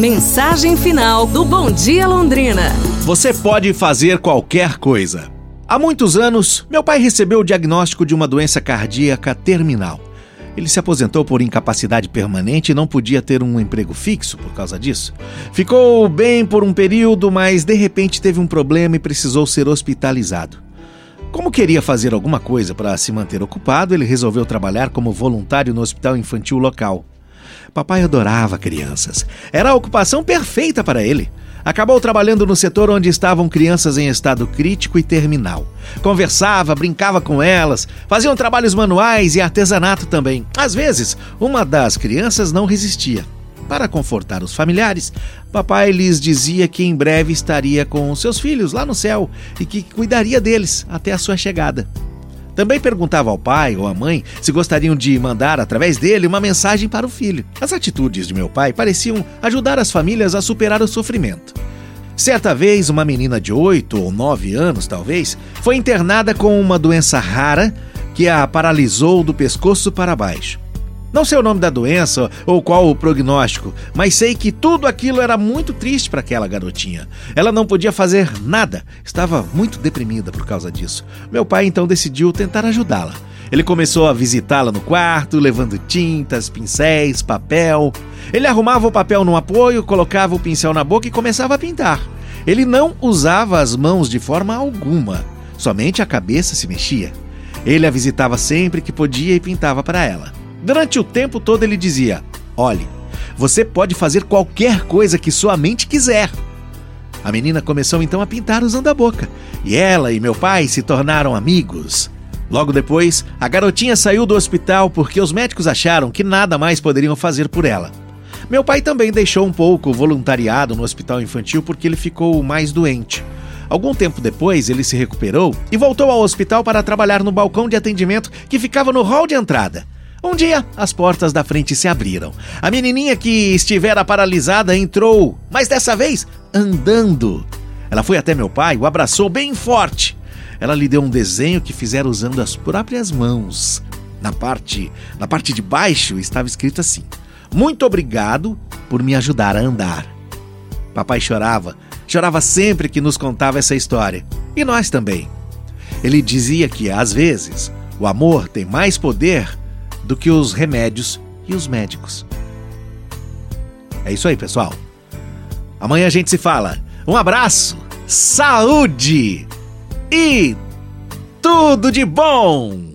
Mensagem final do Bom Dia Londrina. Você pode fazer qualquer coisa. Há muitos anos, meu pai recebeu o diagnóstico de uma doença cardíaca terminal. Ele se aposentou por incapacidade permanente e não podia ter um emprego fixo por causa disso. Ficou bem por um período, mas de repente teve um problema e precisou ser hospitalizado. Como queria fazer alguma coisa para se manter ocupado, ele resolveu trabalhar como voluntário no hospital infantil local. Papai adorava crianças. Era a ocupação perfeita para ele. Acabou trabalhando no setor onde estavam crianças em estado crítico e terminal. Conversava, brincava com elas, faziam trabalhos manuais e artesanato também. Às vezes, uma das crianças não resistia. Para confortar os familiares, papai lhes dizia que em breve estaria com seus filhos lá no céu e que cuidaria deles até a sua chegada. Também perguntava ao pai ou à mãe se gostariam de mandar, através dele, uma mensagem para o filho. As atitudes de meu pai pareciam ajudar as famílias a superar o sofrimento. Certa vez, uma menina de 8 ou 9 anos, talvez, foi internada com uma doença rara que a paralisou do pescoço para baixo. Não sei o nome da doença ou qual o prognóstico, mas sei que tudo aquilo era muito triste para aquela garotinha. Ela não podia fazer nada, estava muito deprimida por causa disso. Meu pai então decidiu tentar ajudá-la. Ele começou a visitá-la no quarto, levando tintas, pincéis, papel. Ele arrumava o papel no apoio, colocava o pincel na boca e começava a pintar. Ele não usava as mãos de forma alguma, somente a cabeça se mexia. Ele a visitava sempre que podia e pintava para ela. Durante o tempo todo ele dizia: Olhe, você pode fazer qualquer coisa que sua mente quiser. A menina começou então a pintar usando a boca, e ela e meu pai se tornaram amigos. Logo depois, a garotinha saiu do hospital porque os médicos acharam que nada mais poderiam fazer por ela. Meu pai também deixou um pouco voluntariado no hospital infantil porque ele ficou mais doente. Algum tempo depois, ele se recuperou e voltou ao hospital para trabalhar no balcão de atendimento que ficava no hall de entrada. Um dia, as portas da frente se abriram. A menininha que estivera paralisada entrou, mas dessa vez andando. Ela foi até meu pai, o abraçou bem forte. Ela lhe deu um desenho que fizera usando as próprias mãos. Na parte, na parte de baixo estava escrito assim: Muito obrigado por me ajudar a andar. Papai chorava, chorava sempre que nos contava essa história. E nós também. Ele dizia que, às vezes, o amor tem mais poder do que os remédios e os médicos. É isso aí, pessoal. Amanhã a gente se fala. Um abraço, saúde e tudo de bom!